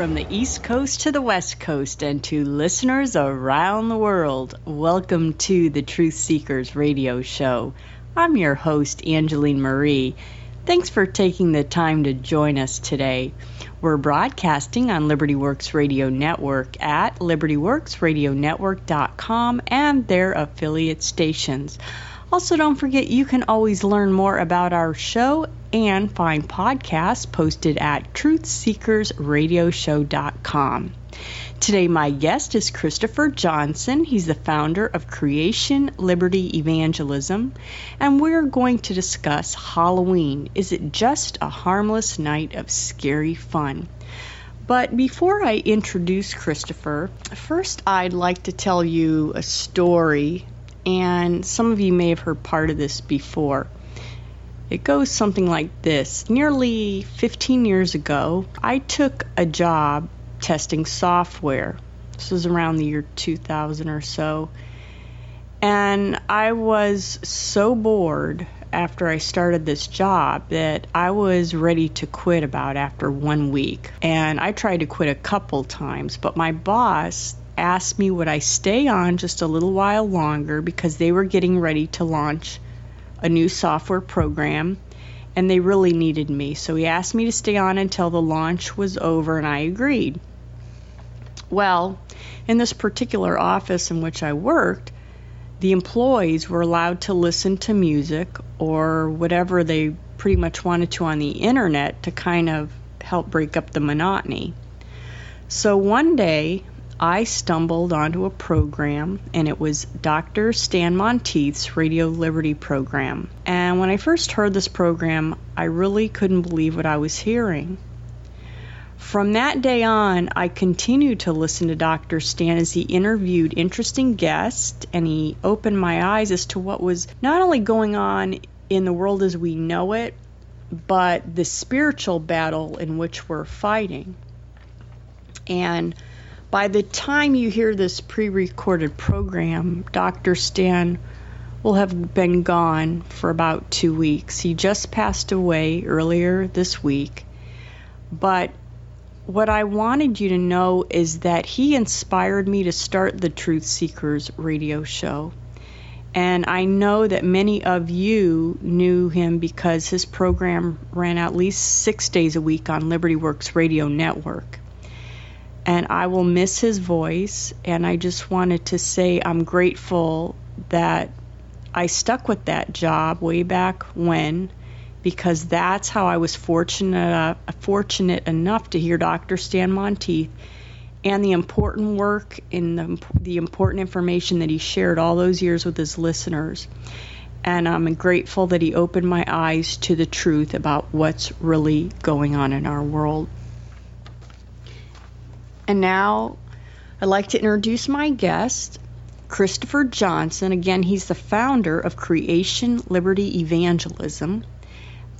From the East Coast to the West Coast and to listeners around the world. Welcome to the Truth Seekers radio show. I'm your host, Angeline Marie. Thanks for taking the time to join us today. We're broadcasting on Liberty Works Radio Network at libertyworksradionetwork.com and their affiliate stations. Also, don't forget you can always learn more about our show and find podcasts posted at truthseekersradioshow.com. Today, my guest is Christopher Johnson. He's the founder of Creation Liberty Evangelism, and we're going to discuss Halloween. Is it just a harmless night of scary fun? But before I introduce Christopher, first I'd like to tell you a story, and some of you may have heard part of this before. It goes something like this Nearly 15 years ago, I took a job testing software. This was around the year 2000 or so. And I was so bored after I started this job that I was ready to quit about after one week. And I tried to quit a couple times, but my boss asked me would I stay on just a little while longer because they were getting ready to launch a new software program and they really needed me. So he asked me to stay on until the launch was over, and I agreed. Well, in this particular office in which I worked, the employees were allowed to listen to music or whatever they pretty much wanted to on the internet to kind of help break up the monotony. So one day, I stumbled onto a program, and it was Dr. Stan Monteith's Radio Liberty program. And when I first heard this program, I really couldn't believe what I was hearing. From that day on, I continued to listen to Dr. Stan as he interviewed interesting guests and he opened my eyes as to what was not only going on in the world as we know it, but the spiritual battle in which we're fighting. And by the time you hear this pre recorded program, Dr. Stan will have been gone for about two weeks. He just passed away earlier this week. But what I wanted you to know is that he inspired me to start the Truth Seekers radio show. And I know that many of you knew him because his program ran at least six days a week on Liberty Works Radio Network and I will miss his voice. And I just wanted to say I'm grateful that I stuck with that job way back when because that's how I was fortunate uh, fortunate enough to hear Dr. Stan Monteith and the important work and the, the important information that he shared all those years with his listeners. And I'm grateful that he opened my eyes to the truth about what's really going on in our world. And now I'd like to introduce my guest, Christopher Johnson. Again, he's the founder of Creation Liberty Evangelism.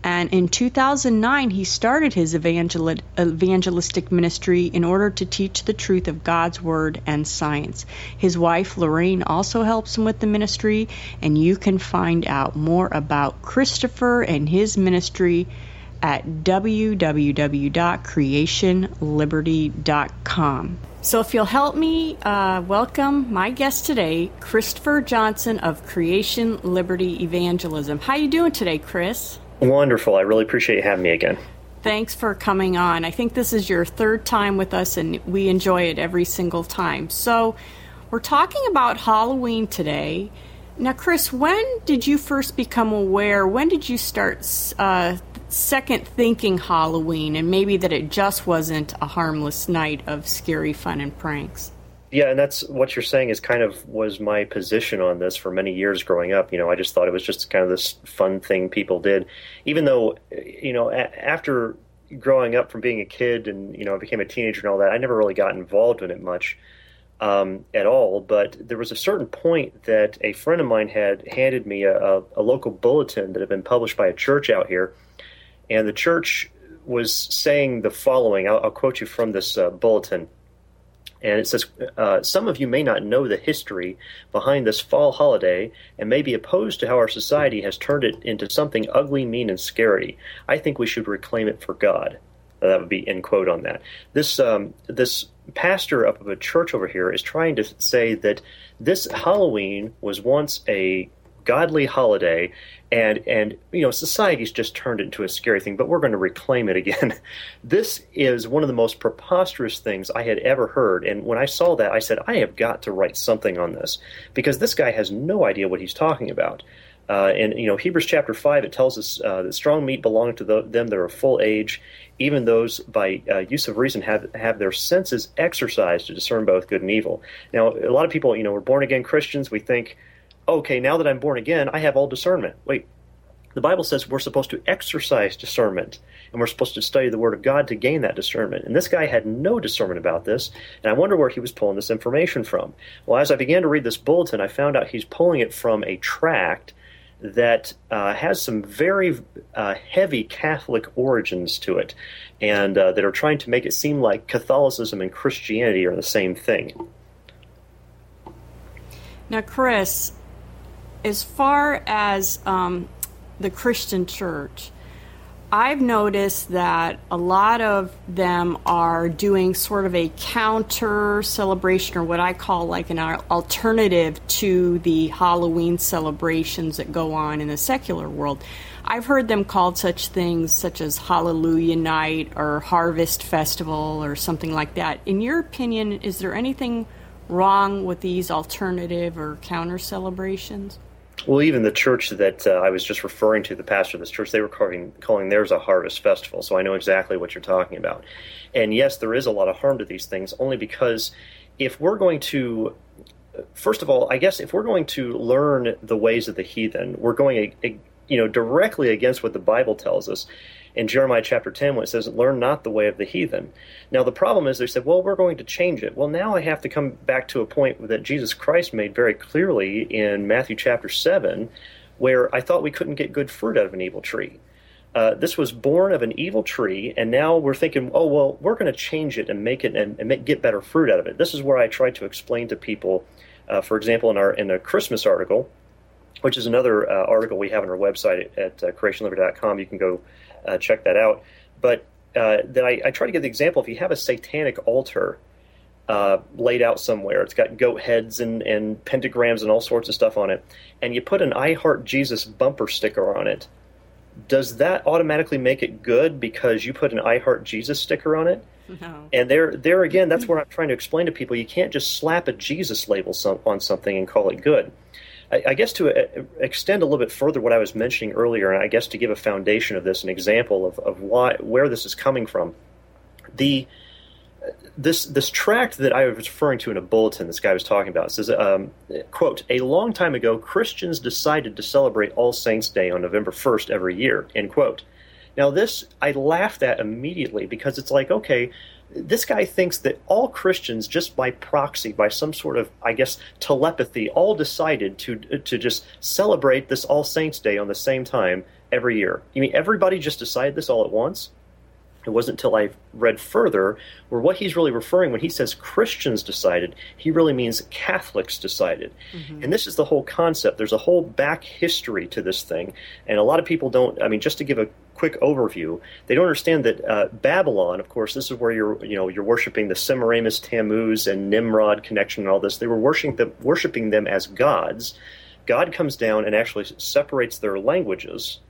And in 2009, he started his evangel- evangelistic ministry in order to teach the truth of God's Word and science. His wife, Lorraine, also helps him with the ministry, and you can find out more about Christopher and his ministry at www.creationliberty.com. So, if you'll help me uh, welcome my guest today, Christopher Johnson of Creation Liberty Evangelism. How you doing today, Chris? Wonderful. I really appreciate you having me again. Thanks for coming on. I think this is your third time with us, and we enjoy it every single time. So, we're talking about Halloween today. Now, Chris, when did you first become aware? When did you start uh, second thinking Halloween and maybe that it just wasn't a harmless night of scary fun and pranks. Yeah, and that's what you're saying is kind of was my position on this for many years growing up. You know, I just thought it was just kind of this fun thing people did, even though, you know, after growing up from being a kid and you know I became a teenager and all that, I never really got involved in it much um, at all. But there was a certain point that a friend of mine had handed me a, a, a local bulletin that had been published by a church out here and the church was saying the following. I'll, I'll quote you from this uh, bulletin. And it says, uh, Some of you may not know the history behind this fall holiday and may be opposed to how our society has turned it into something ugly, mean, and scary. I think we should reclaim it for God. that would be end quote on that. This um, this pastor up of a church over here is trying to say that this Halloween was once a godly holiday and and you know society's just turned it into a scary thing but we're going to reclaim it again. This is one of the most preposterous things i had ever heard and when i saw that i said i have got to write something on this because this guy has no idea what he's talking about. Uh, and you know Hebrews chapter five it tells us uh, that strong meat belonging to the, them that are full age, even those by uh, use of reason have have their senses exercised to discern both good and evil. Now a lot of people you know we're born again Christians. We think, okay now that I'm born again I have all discernment. Wait, the Bible says we're supposed to exercise discernment and we're supposed to study the Word of God to gain that discernment. And this guy had no discernment about this, and I wonder where he was pulling this information from. Well, as I began to read this bulletin, I found out he's pulling it from a tract that uh, has some very uh, heavy Catholic origins to it, and uh, that are trying to make it seem like Catholicism and Christianity are the same thing. Now, Chris, as far as um, the Christian church, I've noticed that a lot of them are doing sort of a counter celebration or what I call like an alternative to the Halloween celebrations that go on in the secular world. I've heard them called such things such as Hallelujah Night or Harvest Festival or something like that. In your opinion, is there anything wrong with these alternative or counter celebrations? Well, even the church that uh, I was just referring to, the pastor of this church, they were calling, calling theirs a harvest festival. So I know exactly what you're talking about. And yes, there is a lot of harm to these things, only because if we're going to, first of all, I guess if we're going to learn the ways of the heathen, we're going, you know, directly against what the Bible tells us in Jeremiah chapter 10 when it says, Learn not the way of the heathen. Now, the problem is they said, Well, we're going to change it. Well, now I have to come back to a point that Jesus Christ made very clearly in Matthew chapter 7, where I thought we couldn't get good fruit out of an evil tree. Uh, this was born of an evil tree, and now we're thinking, oh, well, we're going to change it and make it and, and make, get better fruit out of it. This is where I try to explain to people, uh, for example, in our in a Christmas article, which is another uh, article we have on our website at, at uh, creationliberty.com. You can go uh, check that out. But uh, then I, I, try to give the example if you have a satanic altar uh, laid out somewhere, it's got goat heads and, and pentagrams and all sorts of stuff on it, and you put an I Heart Jesus bumper sticker on it, does that automatically make it good because you put an I Heart Jesus sticker on it? No. And there, there again, that's where I'm trying to explain to people: you can't just slap a Jesus label on something and call it good. I, I guess to uh, extend a little bit further what I was mentioning earlier, and I guess to give a foundation of this, an example of, of why where this is coming from, the this this tract that I was referring to in a bulletin this guy was talking about says, um, "quote A long time ago, Christians decided to celebrate All Saints' Day on November first every year." End quote. Now, this I laughed at immediately because it's like, okay, this guy thinks that all Christians, just by proxy, by some sort of, I guess, telepathy, all decided to to just celebrate this All Saints Day on the same time every year. You mean everybody just decided this all at once? It wasn't until I read further where what he's really referring when he says Christians decided, he really means Catholics decided. Mm-hmm. And this is the whole concept. There's a whole back history to this thing. And a lot of people don't, I mean, just to give a quick overview, they don't understand that uh, Babylon, of course, this is where you're, you know, you're worshiping the Semiramis, Tammuz, and Nimrod connection and all this. They were worshiping them, worshiping them as gods. God comes down and actually separates their languages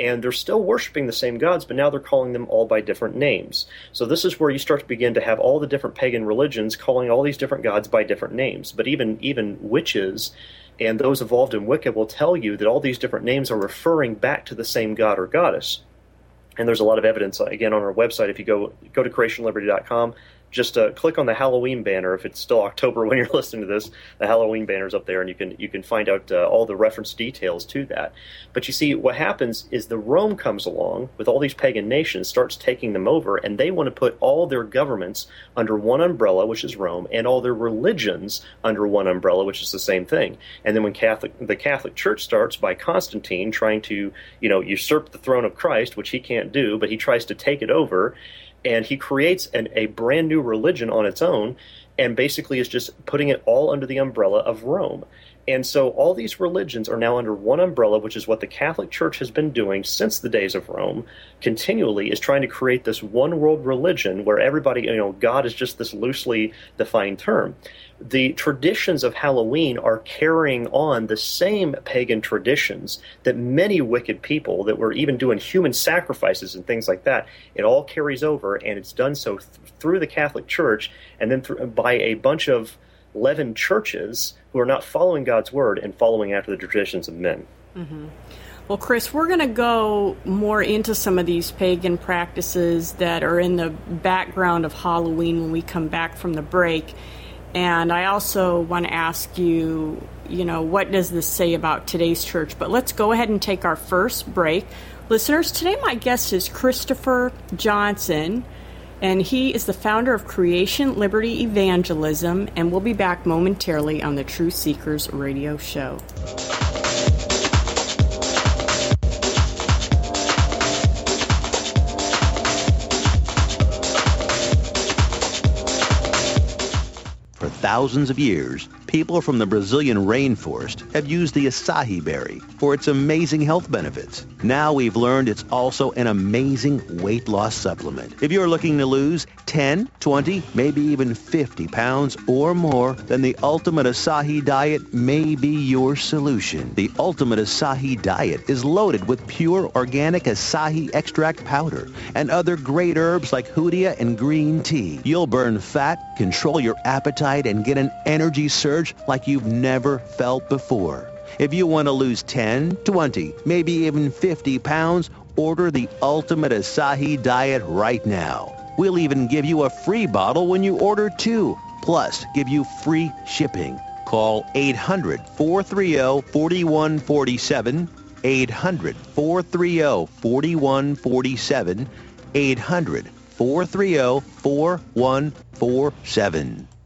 and they're still worshiping the same gods, but now they're calling them all by different names. So this is where you start to begin to have all the different pagan religions calling all these different gods by different names. But even even witches and those involved in Wicca will tell you that all these different names are referring back to the same god or goddess. And there's a lot of evidence uh, again on our website. If you go go to creationliberty.com, just uh, click on the Halloween banner if it's still October when you're listening to this. The Halloween banner's up there, and you can you can find out uh, all the reference details to that. But you see, what happens is the Rome comes along with all these pagan nations, starts taking them over, and they want to put all their governments under one umbrella, which is Rome, and all their religions under one umbrella, which is the same thing. And then when Catholic the Catholic Church starts by Constantine trying to you know usurp the throne of Christ, which he can't do, but he tries to take it over and he creates an, a brand new religion on its own and basically is just putting it all under the umbrella of Rome. And so all these religions are now under one umbrella, which is what the Catholic Church has been doing since the days of Rome, continually is trying to create this one world religion where everybody, you know, God is just this loosely defined term. The traditions of Halloween are carrying on the same pagan traditions that many wicked people that were even doing human sacrifices and things like that, it all carries over and it's done so th- through the Catholic Church and then th- by a bunch of leavened churches who are not following God's word and following after the traditions of men. Mm-hmm. Well, Chris, we're going to go more into some of these pagan practices that are in the background of Halloween when we come back from the break. And I also want to ask you, you know, what does this say about today's church? But let's go ahead and take our first break. Listeners, today my guest is Christopher Johnson and he is the founder of Creation Liberty Evangelism, and we'll be back momentarily on the Truth Seekers radio show. Thousands of years, people from the Brazilian rainforest have used the acai berry for its amazing health benefits. Now we've learned it's also an amazing weight loss supplement. If you're looking to lose 10, 20, maybe even 50 pounds or more, then the Ultimate Acai Diet may be your solution. The Ultimate Acai Diet is loaded with pure organic acai extract powder and other great herbs like hoodia and green tea. You'll burn fat, control your appetite, and get an energy surge like you've never felt before. If you want to lose 10, 20, maybe even 50 pounds, order the Ultimate Acai Diet right now. We'll even give you a free bottle when you order two, plus give you free shipping. Call 800-430-4147, 800-430-4147, 800-430-4147.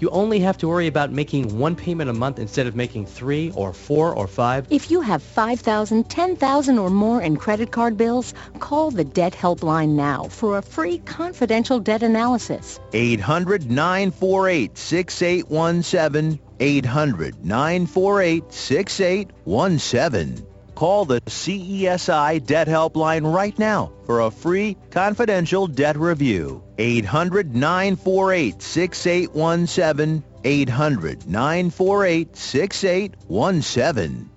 You only have to worry about making one payment a month instead of making three or four or five. If you have 5000 10000 or more in credit card bills, call the Debt Helpline now for a free confidential debt analysis. 800-948-6817. 800-948-6817. Call the CESI Debt Helpline right now for a free confidential debt review. 800-948-6817. 800-948-6817.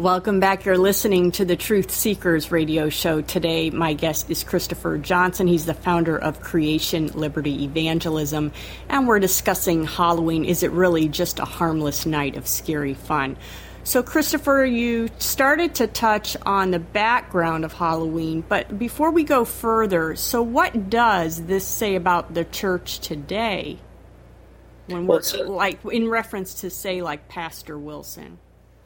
Welcome back. You're listening to the Truth Seekers radio show. Today, my guest is Christopher Johnson. He's the founder of Creation Liberty Evangelism, and we're discussing Halloween. Is it really just a harmless night of scary fun? So, Christopher, you started to touch on the background of Halloween, but before we go further, so what does this say about the church today? When we're Well, like in reference to, say, like Pastor Wilson.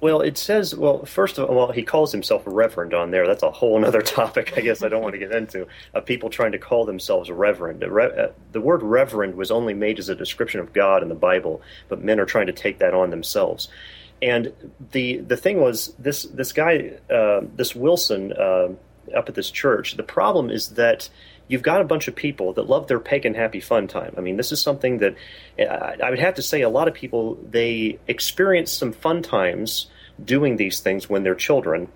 Well, it says, well, first of all, he calls himself a reverend on there. That's a whole other topic, I guess I don't want to get into, of people trying to call themselves reverend. Uh, the word reverend was only made as a description of God in the Bible, but men are trying to take that on themselves. And the the thing was, this, this guy, uh, this Wilson uh, up at this church, the problem is that you've got a bunch of people that love their pagan happy fun time. I mean, this is something that I would have to say a lot of people they experience some fun times doing these things when they're children.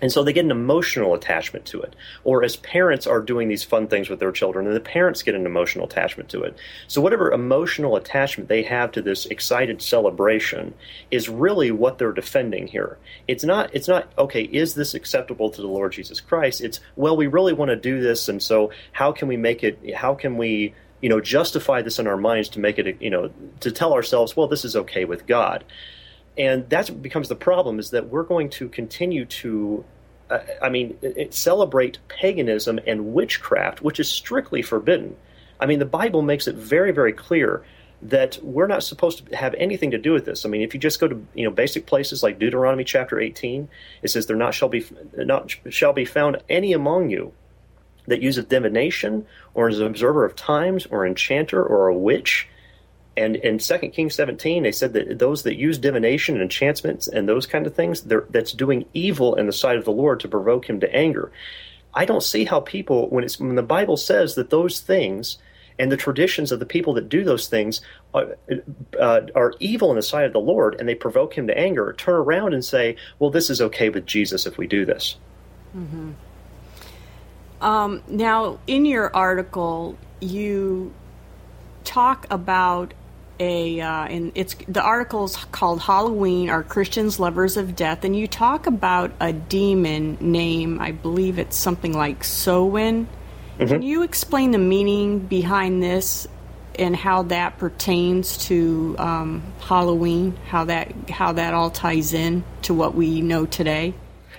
And so they get an emotional attachment to it. Or as parents are doing these fun things with their children, and the parents get an emotional attachment to it. So whatever emotional attachment they have to this excited celebration is really what they're defending here. It's not it's not okay, is this acceptable to the Lord Jesus Christ? It's well, we really want to do this and so how can we make it how can we you know justify this in our minds to make it you know to tell ourselves well this is okay with God and that becomes the problem is that we're going to continue to uh, i mean it, celebrate paganism and witchcraft which is strictly forbidden I mean, the Bible makes it very, very clear that we're not supposed to have anything to do with this. I mean, if you just go to you know basic places like Deuteronomy chapter 18, it says there not shall be not shall be found any among you that useth divination or is an observer of times or enchanter or a witch. And in 2 Kings 17, they said that those that use divination and enchantments and those kind of things, that's doing evil in the sight of the Lord to provoke him to anger. I don't see how people, when, it's, when the Bible says that those things and the traditions of the people that do those things are, uh, are evil in the sight of the Lord and they provoke him to anger, turn around and say, well, this is okay with Jesus if we do this. Mm-hmm. Um, now, in your article, you talk about a, uh, and it's the article's called Halloween: Are Christians Lovers of Death? And you talk about a demon name. I believe it's something like Samhain. Mm-hmm. Can you explain the meaning behind this and how that pertains to um, Halloween? How that how that all ties in to what we know today?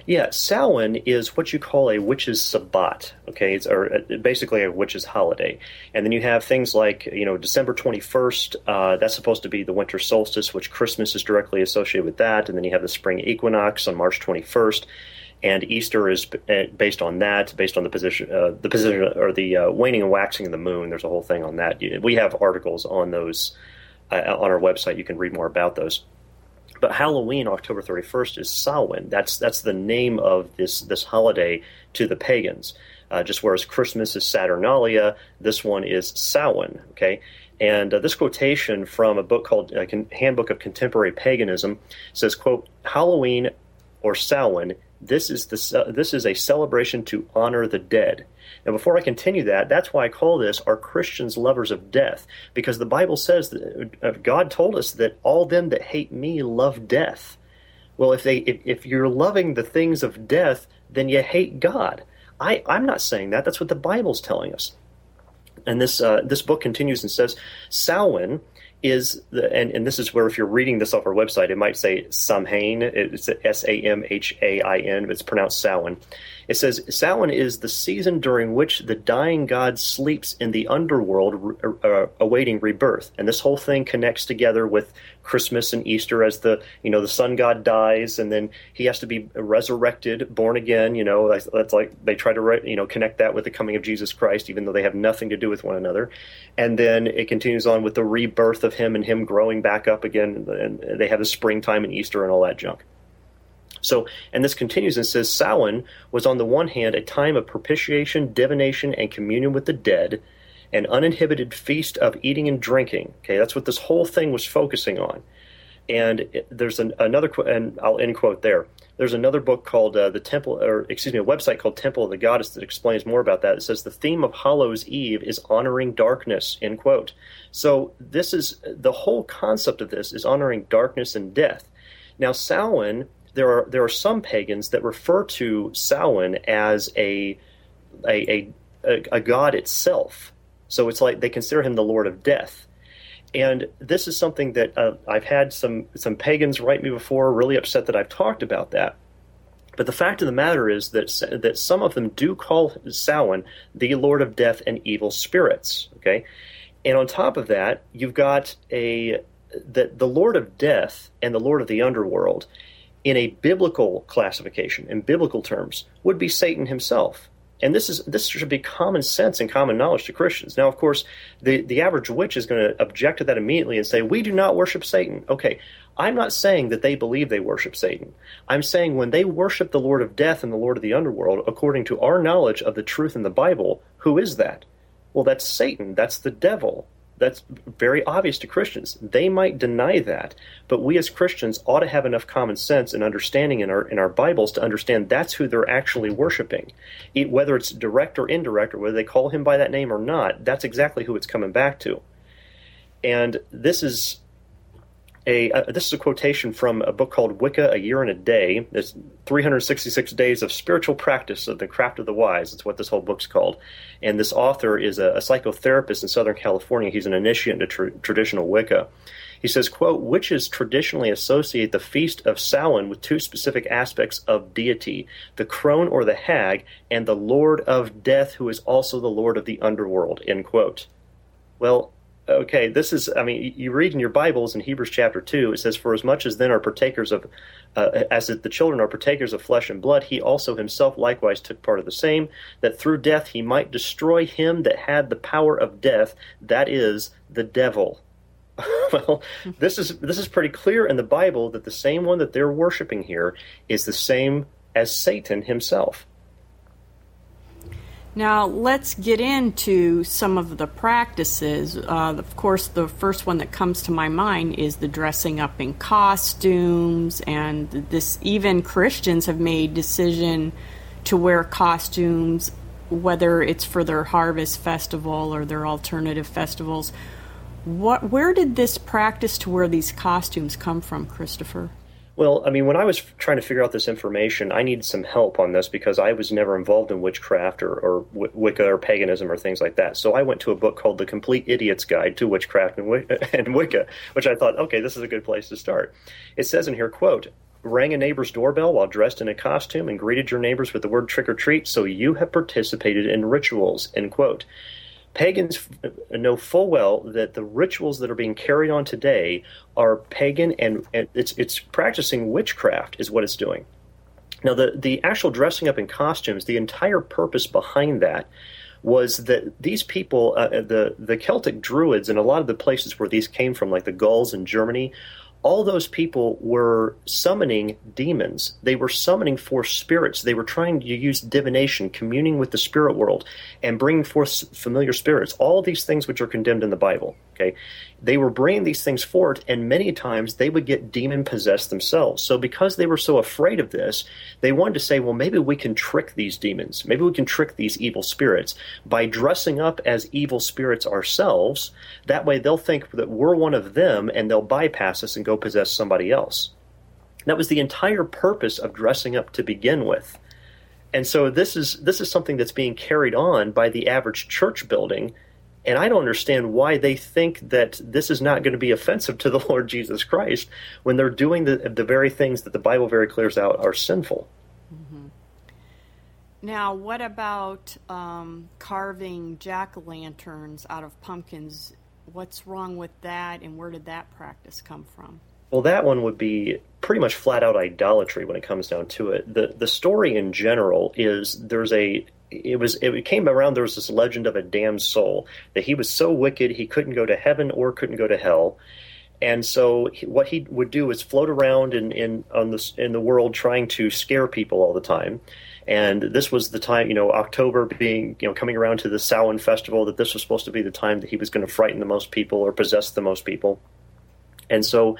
Yeah, Samhain is what you call a witch's sabbat. Okay, it's or uh, basically a witch's holiday, and then you have things like you know December twenty first. Uh, that's supposed to be the winter solstice, which Christmas is directly associated with that, and then you have the spring equinox on March twenty first and Easter is uh, based on that, based on the position, uh, the position or the uh, waning and waxing of the moon. There's a whole thing on that. We have articles on those uh, on our website. You can read more about those. But Halloween, October 31st, is Samhain. That's that's the name of this this holiday to the pagans. Uh, just whereas Christmas is Saturnalia, this one is Samhain. Okay, and uh, this quotation from a book called uh, Handbook of Contemporary Paganism says, "quote Halloween or Samhain this is the this is a celebration to honor the dead. Now, before I continue that, that's why I call this "Are Christians lovers of death?" Because the Bible says that uh, God told us that all them that hate me love death. Well, if they if, if you're loving the things of death, then you hate God. I, I'm not saying that. That's what the Bible's telling us. And this uh, this book continues and says, Samhain is the, and, and this is where if you're reading this off our website, it might say Samhain. It's S A M H A I N. It's pronounced Samhain. It says Samhain is the season during which the dying god sleeps in the underworld, uh, awaiting rebirth. And this whole thing connects together with Christmas and Easter, as the you know the sun god dies, and then he has to be resurrected, born again. You know that's, like they try to re- you know connect that with the coming of Jesus Christ, even though they have nothing to do with one another. And then it continues on with the rebirth of him and him growing back up again, and they have the springtime and Easter and all that junk. So, and this continues and says Samhain was on the one hand a time of propitiation, divination, and communion with the dead, an uninhibited feast of eating and drinking. Okay, that's what this whole thing was focusing on. And there's an, another, and I'll end quote there. There's another book called uh, the Temple, or excuse me, a website called Temple of the Goddess that explains more about that. It says the theme of Hallows Eve is honoring darkness. End quote. So this is the whole concept of this is honoring darkness and death. Now Samhain there are there are some pagans that refer to Samhain as a a, a, a god itself. So it's like they consider him the Lord of Death. And this is something that uh, I've had some some pagans write me before, really upset that I've talked about that. But the fact of the matter is that that some of them do call Samhain the Lord of Death and evil spirits. Okay, and on top of that, you've got a that the Lord of Death and the Lord of the Underworld in a biblical classification, in biblical terms, would be Satan himself. And this is this should be common sense and common knowledge to Christians. Now, of course, the, the average witch is going to object to that immediately and say, We do not worship Satan. Okay, I'm not saying that they believe they worship Satan. I'm saying when they worship the Lord of death and the Lord of the underworld, according to our knowledge of the truth in the Bible, who is that? Well, that's Satan. That's the devil that's very obvious to Christians. They might deny that, but we as Christians ought to have enough common sense and understanding in our in our Bibles to understand that's who they're actually worshiping. whether it's direct or indirect, or whether they call him by that name or not, that's exactly who it's coming back to. And this is a uh, this is a quotation from a book called Wicca: A Year and a Day. It's 366 days of spiritual practice of the craft of the wise. It's what this whole book's called. And this author is a, a psychotherapist in Southern California. He's an initiate into tr- traditional Wicca. He says, quote, witches traditionally associate the feast of Samhain with two specific aspects of deity, the crone or the hag, and the lord of death, who is also the lord of the underworld, end quote. Well, okay, this is, I mean, you read in your Bibles in Hebrews chapter 2, it says, For as much as then are partakers of, uh, as the children are partakers of flesh and blood, he also himself likewise took part of the same, that through death he might destroy him that had the power of death, that is, the devil. well, this is this is pretty clear in the Bible that the same one that they're worshiping here is the same as Satan himself. Now, let's get into some of the practices. Uh, of course, the first one that comes to my mind is the dressing up in costumes, and this even Christians have made decision to wear costumes, whether it's for their harvest festival or their alternative festivals. What, where did this practice to wear these costumes come from, Christopher? Well, I mean, when I was trying to figure out this information, I needed some help on this because I was never involved in witchcraft or, or Wicca or paganism or things like that. So I went to a book called The Complete Idiot's Guide to Witchcraft and, and Wicca, which I thought, okay, this is a good place to start. It says in here, quote, rang a neighbor's doorbell while dressed in a costume and greeted your neighbors with the word trick or treat, so you have participated in rituals, end quote. Pagans know full well that the rituals that are being carried on today are pagan and, and it's, it's practicing witchcraft, is what it's doing. Now, the, the actual dressing up in costumes, the entire purpose behind that was that these people, uh, the the Celtic Druids, and a lot of the places where these came from, like the Gauls in Germany, all those people were summoning demons. They were summoning forth spirits. They were trying to use divination, communing with the spirit world, and bringing forth familiar spirits. All these things which are condemned in the Bible. Okay, they were bringing these things forth, and many times they would get demon possessed themselves. So, because they were so afraid of this, they wanted to say, well, maybe we can trick these demons. Maybe we can trick these evil spirits by dressing up as evil spirits ourselves. That way, they'll think that we're one of them and they'll bypass us and go possess somebody else. That was the entire purpose of dressing up to begin with. And so this is this is something that's being carried on by the average church building and I don't understand why they think that this is not going to be offensive to the Lord Jesus Christ when they're doing the, the very things that the Bible very clears out are sinful. Mm-hmm. Now, what about um, carving jack o' lanterns out of pumpkins? What's wrong with that, and where did that practice come from? Well, that one would be pretty much flat out idolatry when it comes down to it. The the story in general is there's a it was it came around there was this legend of a damned soul that he was so wicked he couldn't go to heaven or couldn't go to hell. And so what he would do is float around in in on this in the world trying to scare people all the time. And this was the time you know october being you know coming around to the Samhain festival that this was supposed to be the time that he was going to frighten the most people or possess the most people. And so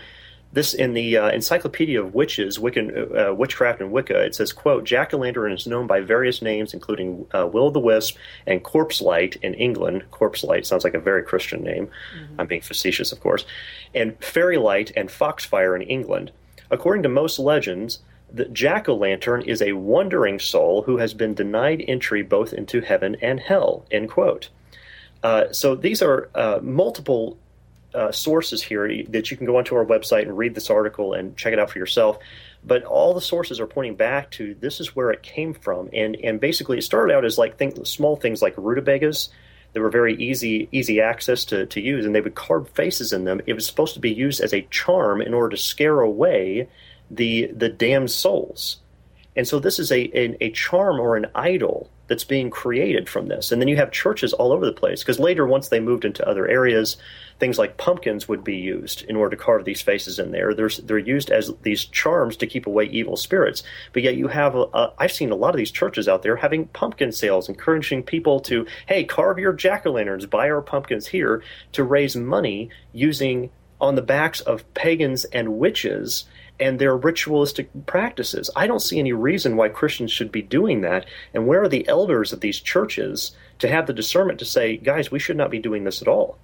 this in the uh, Encyclopedia of Witches, Wiccan, uh, Witchcraft and Wicca, it says, "quote Jack o' lantern is known by various names, including uh, Will o' the Wisp and Corpse Light in England. Corpse Light sounds like a very Christian name. Mm-hmm. I'm being facetious, of course. And Fairy Light and Foxfire in England. According to most legends." The jack o' lantern is a wandering soul who has been denied entry both into heaven and hell. End quote. Uh, so these are uh, multiple uh, sources here that you can go onto our website and read this article and check it out for yourself. But all the sources are pointing back to this is where it came from, and and basically it started out as like think, small things like rutabagas that were very easy easy access to, to use, and they would carve faces in them. It was supposed to be used as a charm in order to scare away the the damned souls. And so this is a, a, a charm or an idol that's being created from this. And then you have churches all over the place because later, once they moved into other areas, things like pumpkins would be used in order to carve these faces in there. There's, they're used as these charms to keep away evil spirits. But yet, you have a, a, I've seen a lot of these churches out there having pumpkin sales, encouraging people to, hey, carve your jack o' lanterns, buy our pumpkins here to raise money using on the backs of pagans and witches and their ritualistic practices. I don't see any reason why Christians should be doing that. And where are the elders of these churches to have the discernment to say, guys, we should not be doing this at all?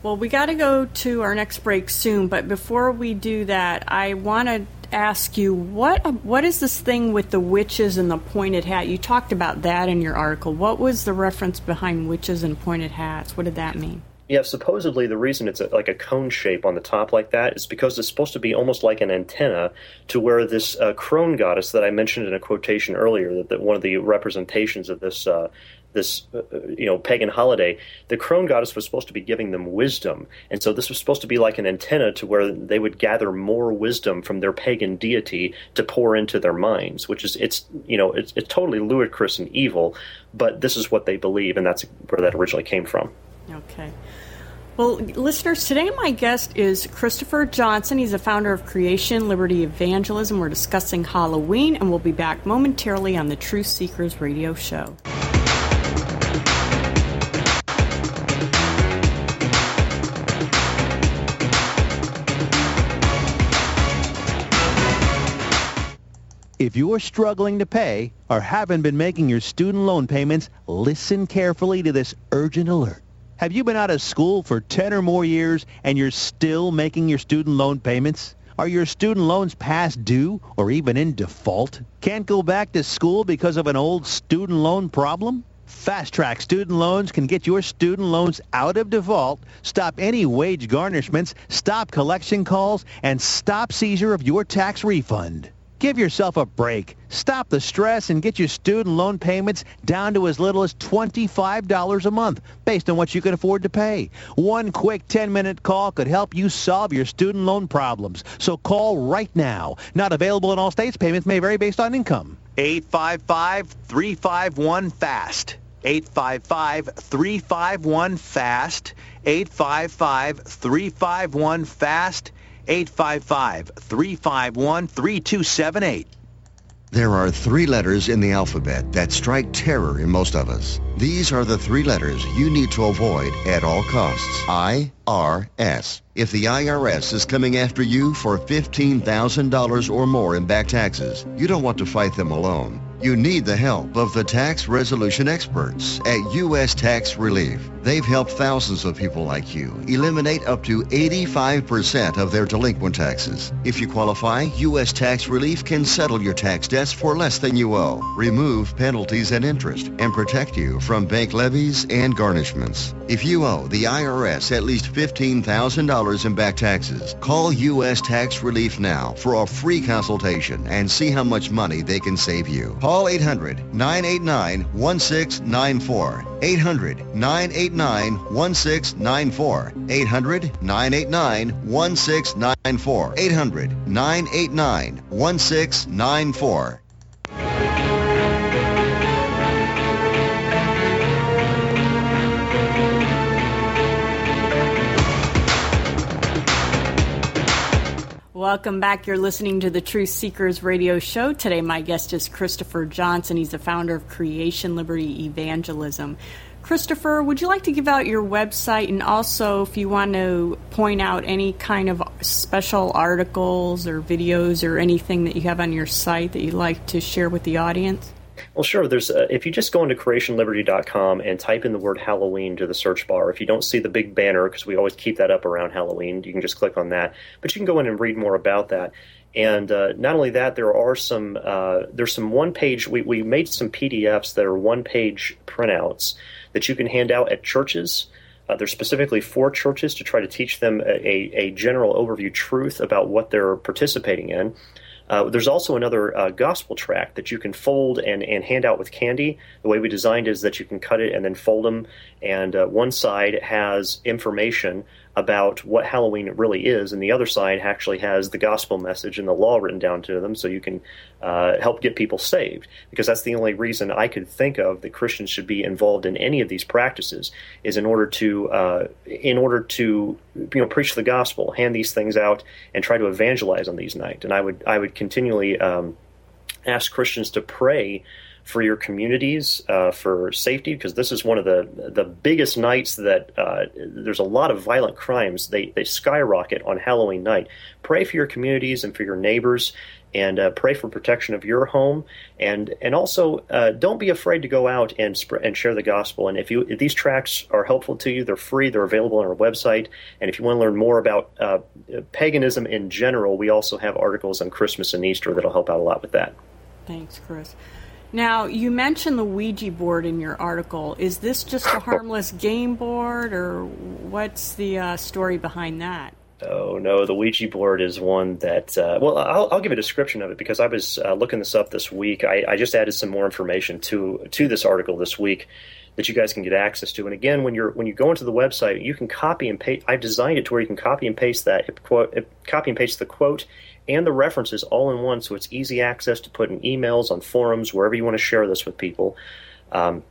Well, we got to go to our next break soon, but before we do that, I want to ask you what what is this thing with the witches and the pointed hat? You talked about that in your article. What was the reference behind witches and pointed hats? What did that mean? Yeah, supposedly the reason it's a, like a cone shape on the top like that is because it's supposed to be almost like an antenna to where this uh, crone goddess that I mentioned in a quotation earlier, that, that one of the representations of this uh, this uh, you know pagan holiday, the crone goddess was supposed to be giving them wisdom, and so this was supposed to be like an antenna to where they would gather more wisdom from their pagan deity to pour into their minds, which is it's you know it's, it's totally ludicrous and evil, but this is what they believe, and that's where that originally came from. Okay. Well, listeners, today my guest is Christopher Johnson. He's the founder of Creation Liberty Evangelism. We're discussing Halloween, and we'll be back momentarily on the Truth Seekers radio show. If you're struggling to pay or haven't been making your student loan payments, listen carefully to this urgent alert. Have you been out of school for 10 or more years and you're still making your student loan payments? Are your student loans past due or even in default? Can't go back to school because of an old student loan problem? Fast Track Student Loans can get your student loans out of default, stop any wage garnishments, stop collection calls, and stop seizure of your tax refund. Give yourself a break. Stop the stress and get your student loan payments down to as little as $25 a month based on what you can afford to pay. One quick 10-minute call could help you solve your student loan problems. So call right now. Not available in all states. Payments may vary based on income. 855-351-FAST. 855-351-FAST. 855-351-FAST. 855-351-3278. There are three letters in the alphabet that strike terror in most of us. These are the three letters you need to avoid at all costs. I-R-S. If the IRS is coming after you for $15,000 or more in back taxes, you don't want to fight them alone. You need the help of the tax resolution experts at U.S. Tax Relief. They've helped thousands of people like you eliminate up to 85% of their delinquent taxes. If you qualify, U.S. Tax Relief can settle your tax debts for less than you owe, remove penalties and interest, and protect you from bank levies and garnishments. If you owe the IRS at least $15,000 in back taxes, call U.S. Tax Relief now for a free consultation and see how much money they can save you. Call 800-989-1694. 800-989-1694. 800-989-1694. 800-989-1694. Welcome back. You're listening to the Truth Seekers radio show. Today, my guest is Christopher Johnson. He's the founder of Creation Liberty Evangelism. Christopher, would you like to give out your website and also if you want to point out any kind of special articles or videos or anything that you have on your site that you'd like to share with the audience? Well, sure. There's uh, if you just go into creationliberty.com and type in the word Halloween to the search bar. If you don't see the big banner, because we always keep that up around Halloween, you can just click on that. But you can go in and read more about that. And uh, not only that, there are some uh, there's some one page. We we made some PDFs that are one page printouts that you can hand out at churches. Uh, they're specifically for churches to try to teach them a, a, a general overview truth about what they're participating in. Uh, there's also another uh, gospel tract that you can fold and, and hand out with candy. The way we designed is that you can cut it and then fold them, and uh, one side has information about what Halloween really is, and the other side actually has the gospel message and the law written down to them, so you can uh, help get people saved. Because that's the only reason I could think of that Christians should be involved in any of these practices is in order to uh, in order to you know preach the gospel, hand these things out, and try to evangelize on these nights. And I would I would continually um, ask Christians to pray for your communities uh, for safety because this is one of the the biggest nights that uh, there's a lot of violent crimes they they skyrocket on Halloween night. Pray for your communities and for your neighbors. And uh, pray for protection of your home, and and also uh, don't be afraid to go out and sp- and share the gospel. And if you if these tracks are helpful to you, they're free. They're available on our website. And if you want to learn more about uh, paganism in general, we also have articles on Christmas and Easter that'll help out a lot with that. Thanks, Chris. Now, you mentioned the Ouija board in your article. Is this just a harmless game board, or what's the uh, story behind that? Oh no, the Ouija board is one that. Uh, well, I'll, I'll, give a description of it because I was uh, looking this up this week. I, I, just added some more information to to this article this week that you guys can get access to. And again, when you're when you go into the website, you can copy and paste. I've designed it to where you can copy and paste that quote, copy and paste the quote and the references all in one, so it's easy access to put in emails, on forums, wherever you want to share this with people. Um,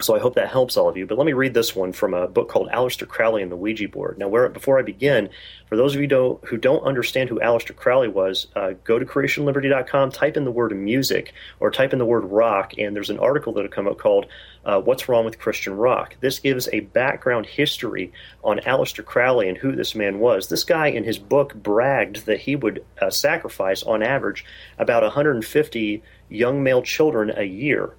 so I hope that helps all of you. But let me read this one from a book called Aleister Crowley and the Ouija Board. Now, where, before I begin, for those of you don't, who don't understand who Aleister Crowley was, uh, go to creationliberty.com, type in the word music or type in the word rock, and there's an article that'll come up called uh, What's Wrong with Christian Rock. This gives a background history on Aleister Crowley and who this man was. This guy in his book bragged that he would uh, sacrifice, on average, about 150 young male children a year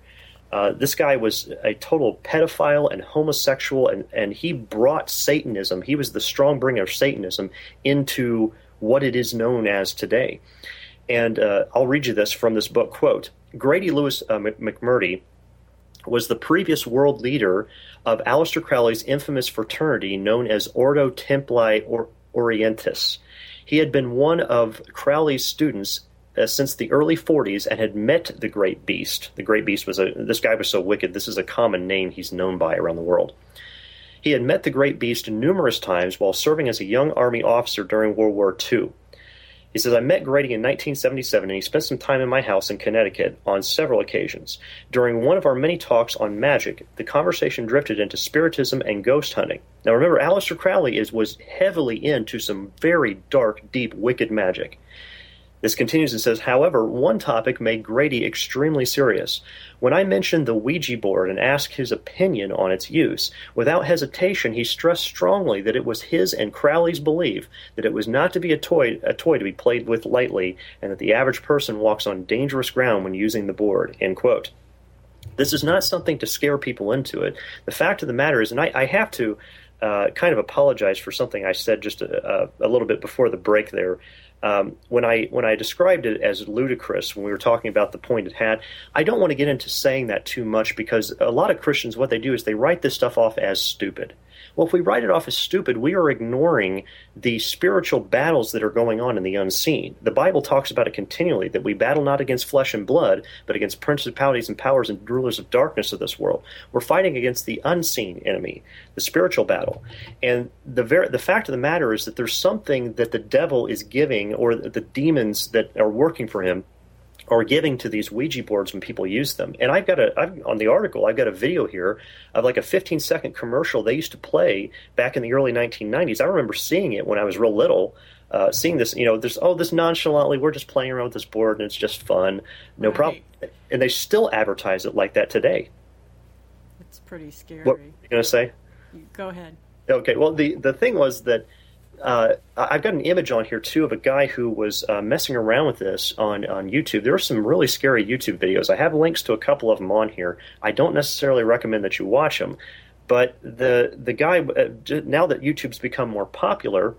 uh, this guy was a total pedophile and homosexual, and, and he brought Satanism, he was the strong bringer of Satanism into what it is known as today. And uh, I'll read you this from this book quote Grady Louis uh, McMurtry was the previous world leader of Aleister Crowley's infamous fraternity known as Ordo Templi Orientis. He had been one of Crowley's students uh, since the early 40s and had met the Great Beast. The Great Beast was a this guy was so wicked. This is a common name he's known by around the world. He had met the Great Beast numerous times while serving as a young Army officer during World War II. He says, I met Grady in 1977 and he spent some time in my house in Connecticut on several occasions. During one of our many talks on magic, the conversation drifted into spiritism and ghost hunting. Now remember, Aleister Crowley is, was heavily into some very dark, deep, wicked magic. This continues and says, however, one topic made Grady extremely serious. When I mentioned the Ouija board and asked his opinion on its use, without hesitation he stressed strongly that it was his and Crowley's belief that it was not to be a toy, a toy to be played with lightly, and that the average person walks on dangerous ground when using the board. End quote. This is not something to scare people into it. The fact of the matter is, and I, I have to uh, kind of apologize for something I said just a, a, a little bit before the break there. Um, when I when I described it as ludicrous when we were talking about the pointed hat, I don't want to get into saying that too much because a lot of Christians what they do is they write this stuff off as stupid. Well, if we write it off as stupid, we are ignoring the spiritual battles that are going on in the unseen. The Bible talks about it continually that we battle not against flesh and blood, but against principalities and powers and rulers of darkness of this world. We're fighting against the unseen enemy, the spiritual battle. And the ver- the fact of the matter is that there's something that the devil is giving or the demons that are working for him are giving to these Ouija boards when people use them. And I've got a I've, on the article I've got a video here of like a 15 second commercial they used to play back in the early 1990s. I remember seeing it when I was real little. Uh, seeing this, you know, there's oh this nonchalantly we're just playing around with this board and it's just fun, no right. problem. And they still advertise it like that today. It's pretty scary. What are you gonna say? Go ahead. Okay. Well, the the thing was that uh, I've got an image on here too of a guy who was uh, messing around with this on, on YouTube. There are some really scary YouTube videos. I have links to a couple of them on here. I don't necessarily recommend that you watch them, but the the guy uh, now that YouTube's become more popular,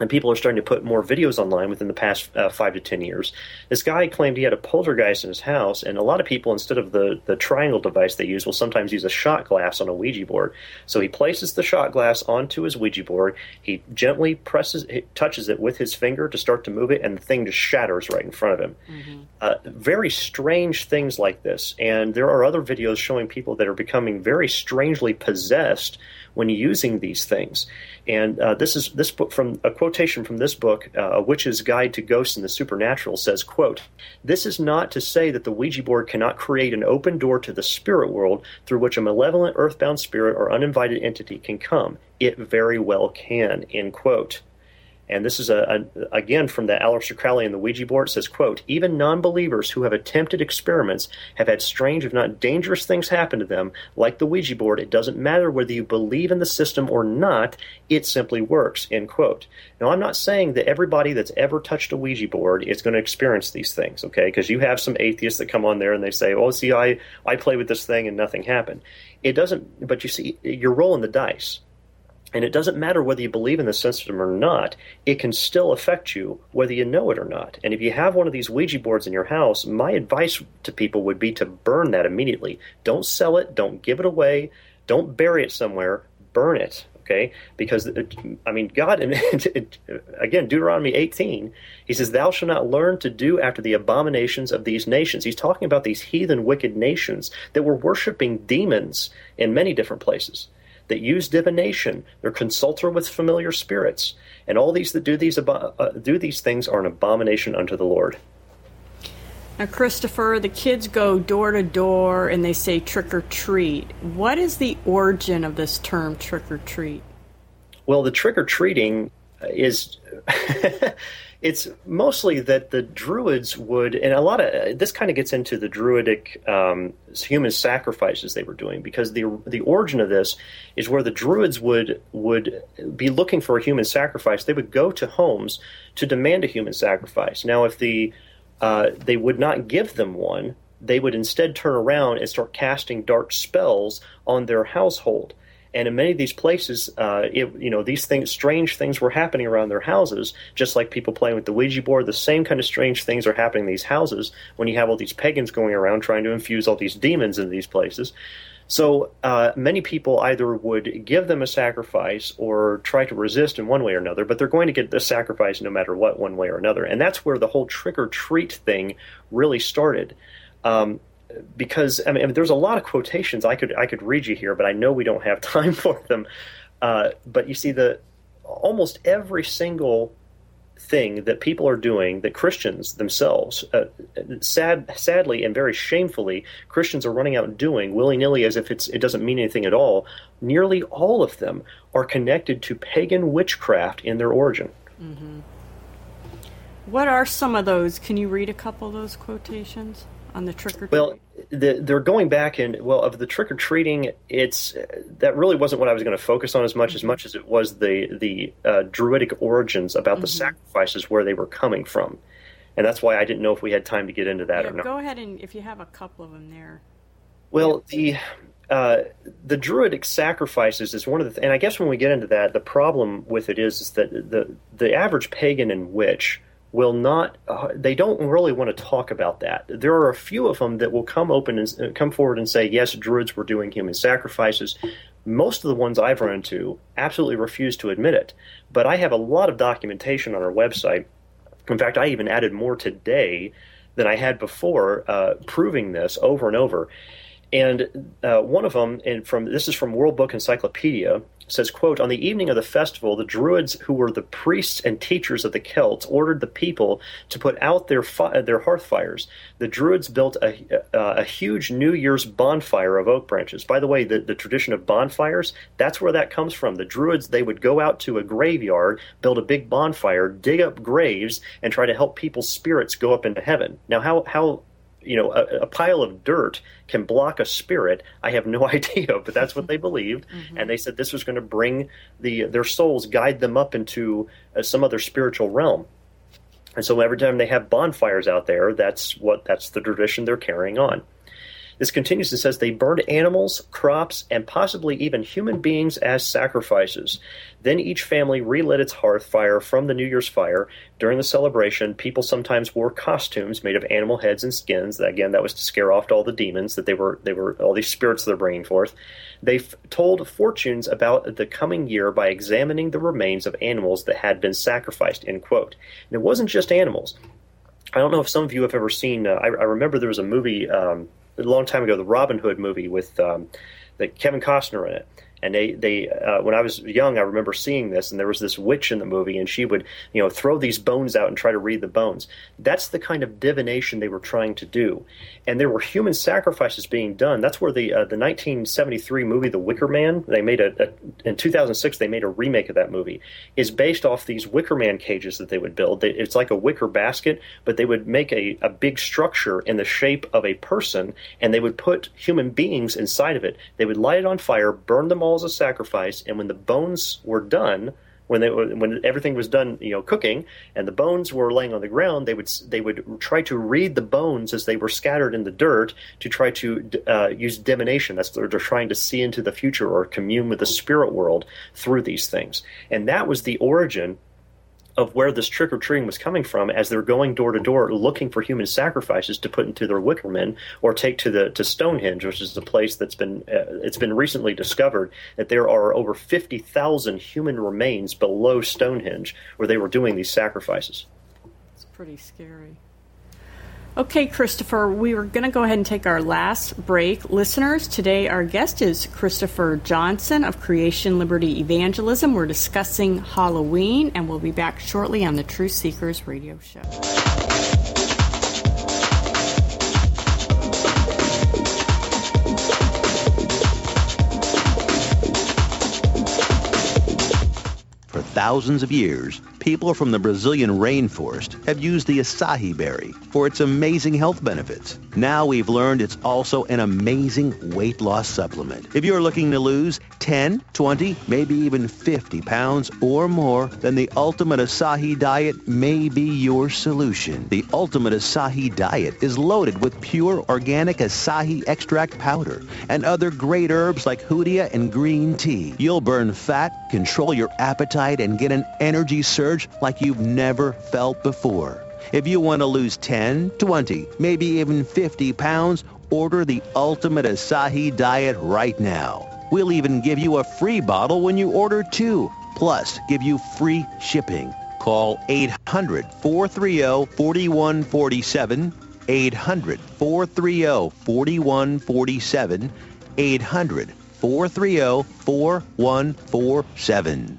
and people are starting to put more videos online within the past uh, five to ten years. This guy claimed he had a poltergeist in his house, and a lot of people, instead of the, the triangle device they use, will sometimes use a shot glass on a Ouija board. So he places the shot glass onto his Ouija board. He gently presses, he touches it with his finger to start to move it, and the thing just shatters right in front of him. Mm-hmm. Uh, very strange things like this, and there are other videos showing people that are becoming very strangely possessed when using these things. And uh, this is this book from a quotation from this book, uh, A Witch's Guide to Ghosts and the Supernatural, says, "quote This is not to say that the Ouija board cannot create an open door to the spirit world through which a malevolent earthbound spirit or uninvited entity can come. It very well can." End quote. And this is a, a, again from the Aleister Crowley and the Ouija board. It says, "quote Even non-believers who have attempted experiments have had strange, if not dangerous, things happen to them. Like the Ouija board, it doesn't matter whether you believe in the system or not; it simply works." End quote. Now, I'm not saying that everybody that's ever touched a Ouija board is going to experience these things, okay? Because you have some atheists that come on there and they say, "Oh, see, I I play with this thing and nothing happened." It doesn't. But you see, you're rolling the dice and it doesn't matter whether you believe in the system or not, it can still affect you whether you know it or not. And if you have one of these Ouija boards in your house, my advice to people would be to burn that immediately. Don't sell it, don't give it away, don't bury it somewhere, burn it. Okay, because it, I mean, God, again, Deuteronomy 18, He says, "Thou shalt not learn to do after the abominations of these nations." He's talking about these heathen, wicked nations that were worshiping demons in many different places that use divination. They're consulter with familiar spirits, and all these that do these uh, do these things are an abomination unto the Lord. Now, Christopher, the kids go door to door and they say trick or treat. What is the origin of this term trick or treat? Well, the trick or treating is. it's mostly that the druids would, and a lot of this kind of gets into the druidic um, human sacrifices they were doing, because the the origin of this is where the druids would would be looking for a human sacrifice. They would go to homes to demand a human sacrifice. Now, if the uh, they would not give them one. They would instead turn around and start casting dark spells on their household. And in many of these places, uh, it, you know, these things, strange things were happening around their houses, just like people playing with the Ouija board. The same kind of strange things are happening in these houses when you have all these pagans going around trying to infuse all these demons into these places. So uh, many people either would give them a sacrifice or try to resist in one way or another, but they're going to get the sacrifice no matter what, one way or another. And that's where the whole trick or treat thing really started. Um, because I mean, there's a lot of quotations I could I could read you here, but I know we don't have time for them. Uh, but you see, the almost every single thing that people are doing that Christians themselves, uh, sad, sadly and very shamefully, Christians are running out and doing willy nilly as if it's, it doesn't mean anything at all. Nearly all of them are connected to pagan witchcraft in their origin. Mm-hmm. What are some of those? Can you read a couple of those quotations? On the trick or treat? Well, the, they're going back and well of the trick or treating. It's that really wasn't what I was going to focus on as much as much as it was the the uh, druidic origins about mm-hmm. the sacrifices where they were coming from, and that's why I didn't know if we had time to get into that yeah, or not. Go ahead and if you have a couple of them there. Well, the uh, the druidic sacrifices is one of the, th- and I guess when we get into that, the problem with it is, is that the the average pagan and witch will not uh, they don't really want to talk about that. There are a few of them that will come open and uh, come forward and say yes druids were doing human sacrifices. Most of the ones i've run into absolutely refuse to admit it but i have a lot of documentation on our website. In fact i even added more today than i had before uh, proving this over and over and uh, one of them and from this is from world book encyclopedia says, quote, On the evening of the festival, the Druids, who were the priests and teachers of the Celts, ordered the people to put out their, fi- their hearth fires. The Druids built a, a huge New Year's bonfire of oak branches. By the way, the, the tradition of bonfires, that's where that comes from. The Druids, they would go out to a graveyard, build a big bonfire, dig up graves, and try to help people's spirits go up into heaven. Now, how, how you know a, a, pile of dirt can block a spirit. I have no idea but that's what they believed. Mm-hmm. and they said this was going to bring the their souls guide them up into uh, some other spiritual realm. And so every time they have bonfires out there that's what that's the tradition they're carrying on this continues and says they burned animals, crops, and possibly even human beings as sacrifices. Then each family relit its hearth fire from the New Year's fire. During the celebration, people sometimes wore costumes made of animal heads and skins. Again, that was to scare off all the demons that they were they were all these spirits they're bringing forth. They f- told fortunes about the coming year by examining the remains of animals that had been sacrificed. End quote. And it wasn't just animals. I don't know if some of you have ever seen. Uh, I, I, remember there was a movie. Um, a long time ago, the Robin Hood movie with um, the Kevin Costner in it. And they, they uh, when I was young, I remember seeing this, and there was this witch in the movie, and she would, you know, throw these bones out and try to read the bones. That's the kind of divination they were trying to do, and there were human sacrifices being done. That's where the uh, the 1973 movie The Wicker Man, they made a, a, in 2006 they made a remake of that movie, is based off these Wicker Man cages that they would build. It's like a wicker basket, but they would make a, a big structure in the shape of a person, and they would put human beings inside of it. They would light it on fire, burn them all as a sacrifice, and when the bones were done, when they when everything was done, you know, cooking, and the bones were laying on the ground, they would they would try to read the bones as they were scattered in the dirt to try to uh, use divination. That's they're trying to see into the future or commune with the spirit world through these things, and that was the origin of where this trick or treating was coming from as they're going door to door looking for human sacrifices to put into their wicker men or take to the to Stonehenge, which is a place that's been uh, it's been recently discovered that there are over fifty thousand human remains below Stonehenge where they were doing these sacrifices. It's pretty scary. Okay, Christopher, we were going to go ahead and take our last break. Listeners, today our guest is Christopher Johnson of Creation Liberty Evangelism. We're discussing Halloween, and we'll be back shortly on the Truth Seekers radio show. Thousands of years, people from the Brazilian rainforest have used the acai berry for its amazing health benefits. Now we've learned it's also an amazing weight loss supplement. If you're looking to lose 10, 20, maybe even 50 pounds or more, then the Ultimate Acai Diet may be your solution. The Ultimate Acai Diet is loaded with pure organic acai extract powder and other great herbs like hoodia and green tea. You'll burn fat, control your appetite, and get an energy surge like you've never felt before. If you want to lose 10, 20, maybe even 50 pounds, order the Ultimate Acai Diet right now. We'll even give you a free bottle when you order two, plus give you free shipping. Call 800-430-4147, 800-430-4147, 800-430-4147.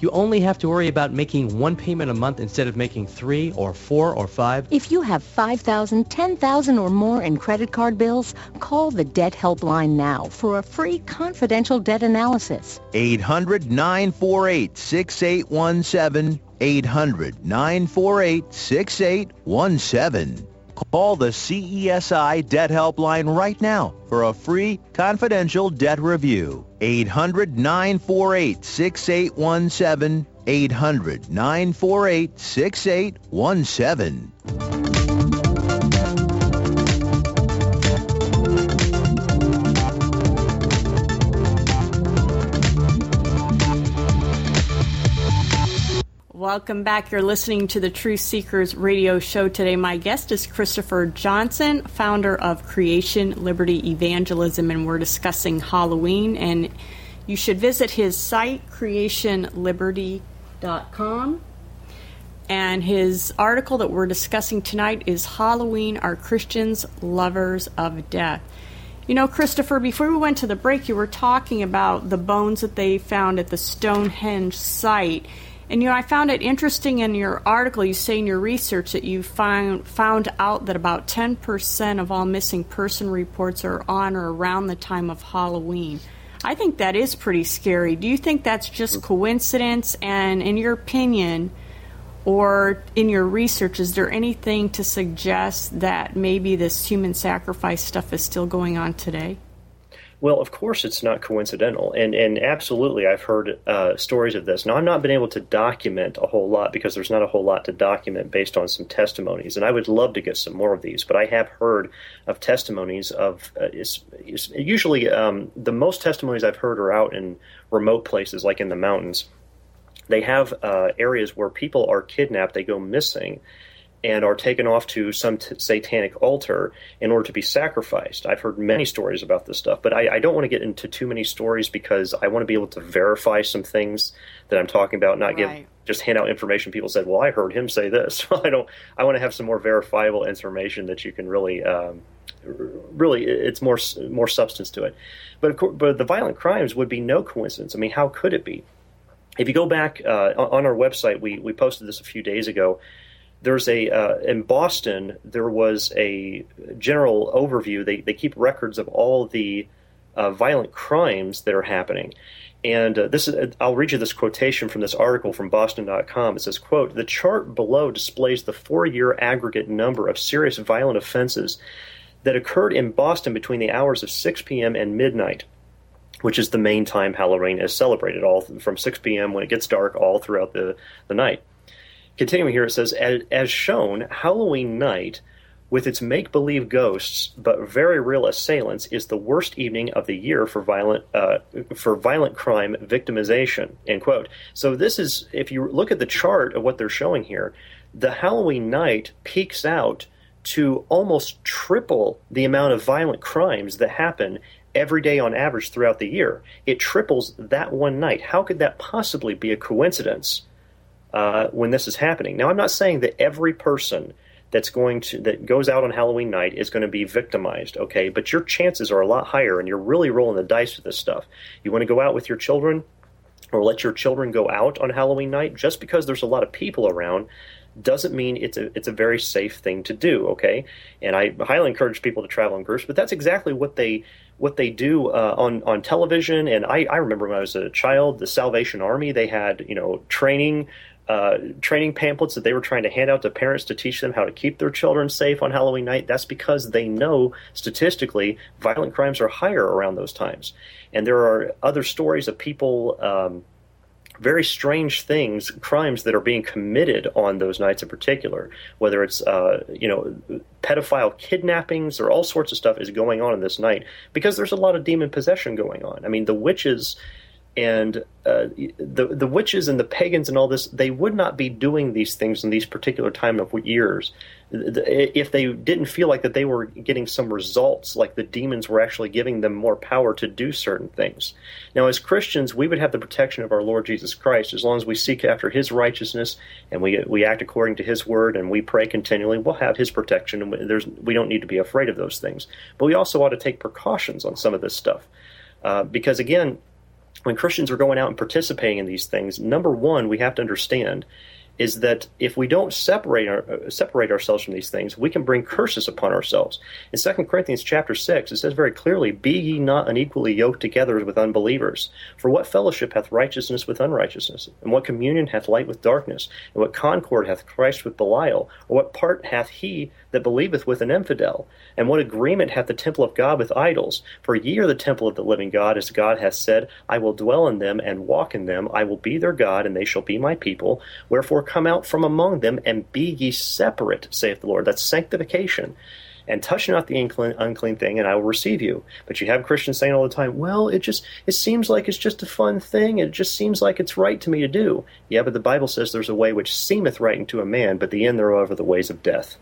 You only have to worry about making one payment a month instead of making three or four or five. If you have 5000 10000 or more in credit card bills, call the Debt Helpline now for a free confidential debt analysis. 800-948-6817, 800-948-6817. Call the CESI Debt Helpline right now for a free confidential debt review. 800-948-6817, 800-948-6817. Welcome back. You're listening to the Truth Seekers radio show today. My guest is Christopher Johnson, founder of Creation Liberty Evangelism, and we're discussing Halloween. And you should visit his site, creationliberty.com. And his article that we're discussing tonight is Halloween Are Christians Lovers of Death? You know, Christopher, before we went to the break, you were talking about the bones that they found at the Stonehenge site. And you know, I found it interesting in your article. You say in your research that you found found out that about 10% of all missing person reports are on or around the time of Halloween. I think that is pretty scary. Do you think that's just coincidence? And in your opinion, or in your research, is there anything to suggest that maybe this human sacrifice stuff is still going on today? Well, of course, it's not coincidental, and and absolutely, I've heard uh, stories of this. Now, I've not been able to document a whole lot because there's not a whole lot to document based on some testimonies, and I would love to get some more of these. But I have heard of testimonies of uh, usually um, the most testimonies I've heard are out in remote places, like in the mountains. They have uh, areas where people are kidnapped, they go missing, and are taken off to some t- satanic altar in order to be sacrificed. I've heard many stories about this stuff, but I, I, don't want to get into too many stories because I want to be able to verify some things that I'm talking about, not right. give just hand out information. People said, "Well, I heard him say this." I don't. I want to have some more verifiable information that you can really, um, really, it's more more substance to it. But of course, but the violent crimes would be no coincidence. I mean, how could it be? If you go back uh, on our website, we we posted this a few days ago there's a uh, in Boston there was a general overview. They they keep records of all the uh, violent crimes that are happening. And uh, this is, I'll read you this quotation from this article from Boston.com. It says, "quote The chart below displays the four-year aggregate number of serious violent offenses that occurred in Boston between the hours of 6 p.m. and midnight." Which is the main time Halloween is celebrated, all from 6 p.m. when it gets dark, all throughout the, the night. Continuing here, it says, as, shown, Halloween night with its make believe ghosts but very real assailants is the worst evening of the year for violent uh, for violent crime victimization end quote. So this is if you look at the chart of what they're showing here the halloween night peaks out to almost triple the amount of violent crimes that happen every day on average throughout the year. It triples that one night. How could that possibly be a coincidence uh, when this is happening now i'm not saying that every person that's going to that goes out on Halloween night is going to be victimized, okay? But your chances are a lot higher and you're really rolling the dice with this stuff. You want to go out with your children or let your children go out on Halloween night just because there's a lot of people around doesn't mean it's a it's a very safe thing to do, okay? And I highly encourage people to travel in groups, but that's exactly what they what they do uh, on on television. And I, I remember when I was a child, the Salvation Army they had you know training uh, training pamphlets that they were trying to hand out to parents to teach them how to keep their children safe on Halloween night. That's because they know statistically violent crimes are higher around those times. And there are other stories of people, um, very strange things, crimes that are being committed on those nights in particular. Whether it's uh, you know pedophile kidnappings or all sorts of stuff is going on in this night because there's a lot of demon possession going on. I mean, the witches and uh, the the witches and the pagans and all this they would not be doing these things in these particular time of years. If they didn't feel like that they were getting some results like the demons were actually giving them more power to do certain things. Now as christians we would have the protection of our lord jesus christ. As long as we seek after his righteousness and we we act according to his word and we pray continually we'll have his protection and there's we don't need to be afraid of those things. But we also ought to take precautions on some of this stuff uh, because again when Christians are going out and participating in these things, number one, we have to understand is that if we don't separate our, uh, separate ourselves from these things, we can bring curses upon ourselves. In 2 Corinthians chapter 6, it says very clearly, Be ye not unequally yoked together with unbelievers. For what fellowship hath righteousness with unrighteousness? And what communion hath light with darkness? And what concord hath Christ with Belial? Or what part hath he that believeth with an infidel? And what agreement hath the temple of God with idols? For ye are the temple of the living God, as God hath said, I will dwell in them and walk in them. I will be their God, and they shall be my people. Wherefore come out from among them and be ye separate, saith the Lord. That's sanctification. And touch not the unclean, unclean thing, and I will receive you. But you have Christians saying all the time, well, it just it seems like it's just a fun thing. It just seems like it's right to me to do. Yeah, but the Bible says there's a way which seemeth right unto a man, but the end thereof are the ways of death.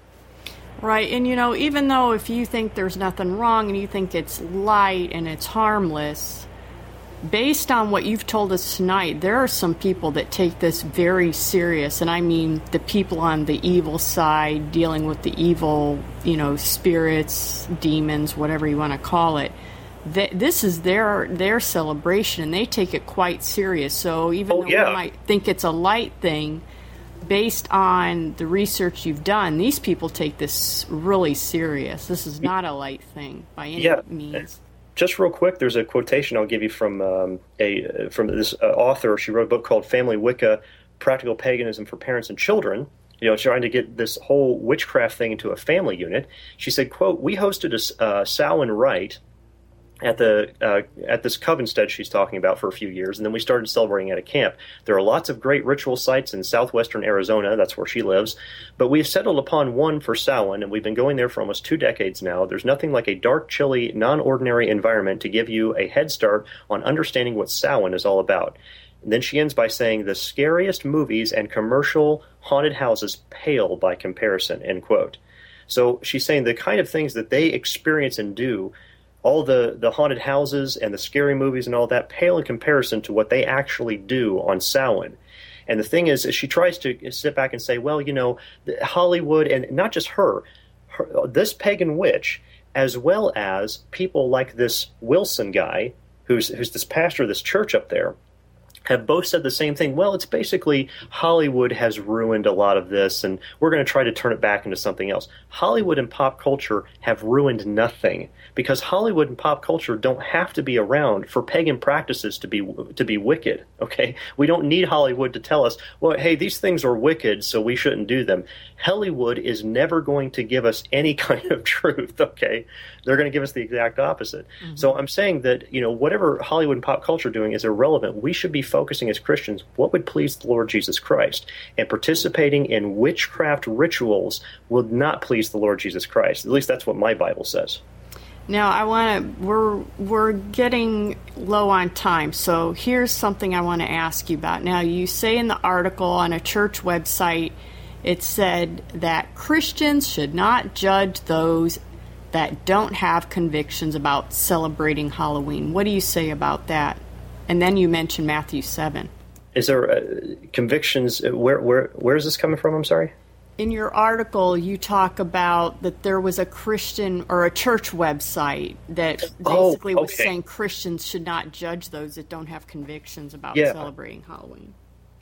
Right, and you know, even though if you think there's nothing wrong and you think it's light and it's harmless, based on what you've told us tonight, there are some people that take this very serious, and I mean the people on the evil side dealing with the evil, you know, spirits, demons, whatever you want to call it. This is their their celebration, and they take it quite serious. So even oh, though yeah. we might think it's a light thing, based on the research you've done, these people take this really serious. This is not a light thing by any yeah. means. Just real quick, there's a quotation I'll give you from um, a from this uh, author. She wrote a book called Family Wicca: Practical Paganism for Parents and Children. You know, trying to get this whole witchcraft thing into a family unit. She said, "quote We hosted a uh, Samhain rite at the uh, at this Covenstead she's talking about for a few years, and then we started celebrating at a camp. There are lots of great ritual sites in southwestern Arizona. That's where she lives, but we've settled upon one for Samhain, and we've been going there for almost two decades now. There's nothing like a dark, chilly, non-ordinary environment to give you a head start on understanding what Samhain is all about. And then she ends by saying the scariest movies and commercial haunted houses pale by comparison. End quote. So she's saying the kind of things that they experience and do all the, the haunted houses and the scary movies and all that pale in comparison to what they actually do on Samhain. And the thing is, is she tries to sit back and say, well, you know, Hollywood, and not just her, her, this pagan witch, as well as people like this Wilson guy, who's, who's this pastor of this church up there, have both said the same thing. Well, it's basically Hollywood has ruined a lot of this, and we're going to try to turn it back into something else. Hollywood and pop culture have ruined nothing because Hollywood and pop culture don't have to be around for pagan practices to be to be wicked. Okay, we don't need Hollywood to tell us, well, hey, these things are wicked, so we shouldn't do them. Hollywood is never going to give us any kind of truth. Okay, they're going to give us the exact opposite. Mm-hmm. So I'm saying that you know whatever Hollywood and pop culture are doing is irrelevant. We should be focusing as Christians what would please the Lord Jesus Christ, and participating in witchcraft rituals would not please the Lord Jesus Christ. At least that's what my Bible says. Now I want to we're we're getting low on time. So here's something I want to ask you about. Now you say in the article on a church website it said that Christians should not judge those that don't have convictions about celebrating Halloween. What do you say about that? And then you mentioned Matthew 7. Is there uh, convictions? Uh, where, where, where is this coming from? I'm sorry? In your article, you talk about that there was a Christian or a church website that oh, basically oh, okay. was saying Christians should not judge those that don't have convictions about yeah. celebrating Halloween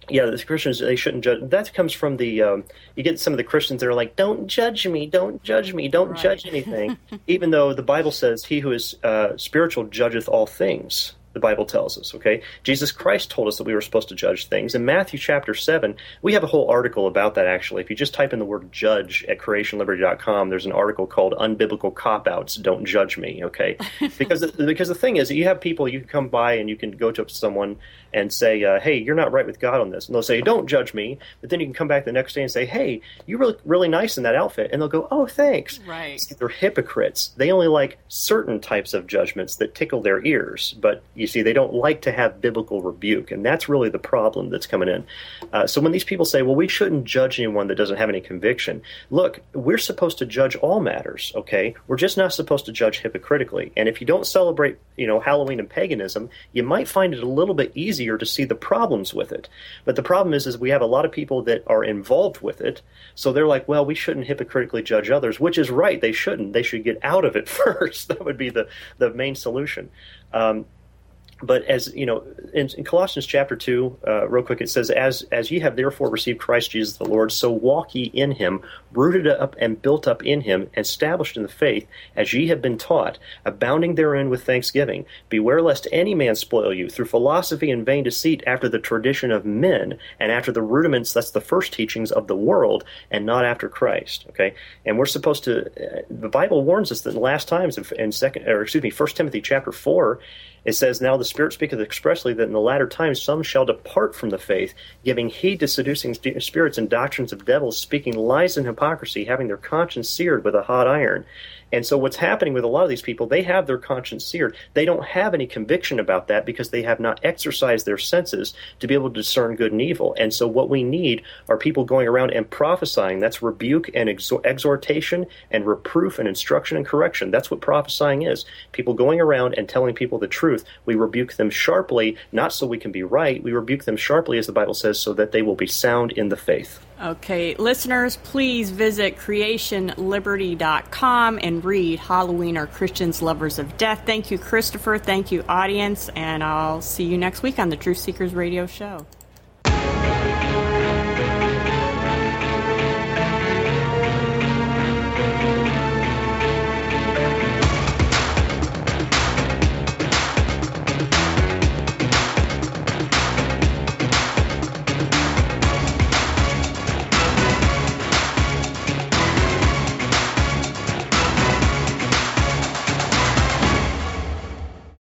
yeah, the Christians they shouldn't judge. That comes from the um, you get some of the Christians that are like, "Don't judge me, don't judge me, don't right. judge anything," even though the Bible says, "He who is uh, spiritual judgeth all things." the Bible tells us, okay? Jesus Christ told us that we were supposed to judge things. In Matthew chapter 7, we have a whole article about that actually. If you just type in the word judge at creationliberty.com, there's an article called Unbiblical Cop Outs, Don't Judge Me, okay? because, because the thing is, you have people, you can come by and you can go to someone and say, uh, hey, you're not right with God on this. And they'll say, don't judge me. But then you can come back the next day and say, hey, you look really nice in that outfit. And they'll go, oh, thanks. Right. See, they're hypocrites. They only like certain types of judgments that tickle their ears. But you see, they don't like to have biblical rebuke. And that's really the problem that's coming in. Uh, so when these people say, well, we shouldn't judge anyone that doesn't have any conviction, look, we're supposed to judge all matters, okay? We're just not supposed to judge hypocritically. And if you don't celebrate, you know, Halloween and paganism, you might find it a little bit easier easier to see the problems with it. But the problem is, is we have a lot of people that are involved with it, so they're like, well, we shouldn't hypocritically judge others, which is right. They shouldn't. They should get out of it first. that would be the the main solution. Um, but as you know, in, in Colossians chapter two, uh, real quick, it says, "As as ye have therefore received Christ Jesus the Lord, so walk ye in Him, rooted up and built up in Him, established in the faith, as ye have been taught, abounding therein with thanksgiving. Beware lest any man spoil you through philosophy and vain deceit, after the tradition of men, and after the rudiments, that's the first teachings of the world, and not after Christ." Okay, and we're supposed to. Uh, the Bible warns us that in the last times, in second, or excuse me, First Timothy chapter four it says, Now the Spirit speaketh expressly that in the latter times some shall depart from the faith, giving heed to seducing spirits and doctrines of devils, speaking lies and hypocrisy, having their conscience seared with a hot iron. And so what's happening with a lot of these people, they have their conscience seared. They don't have any conviction about that because they have not exercised their senses to be able to discern good and evil. And so what we need are people going around and prophesying. That's rebuke and exhortation and reproof and instruction and correction. That's what prophesying is. People going around and telling people the truth. We rebuke them sharply, not so we can be right. We rebuke them sharply, as the Bible says, so that they will be sound in the faith. Okay, listeners, please visit creationliberty.com and read Halloween Are Christians Lovers of Death. Thank you, Christopher. Thank you, audience. And I'll see you next week on the Truth Seekers Radio Show.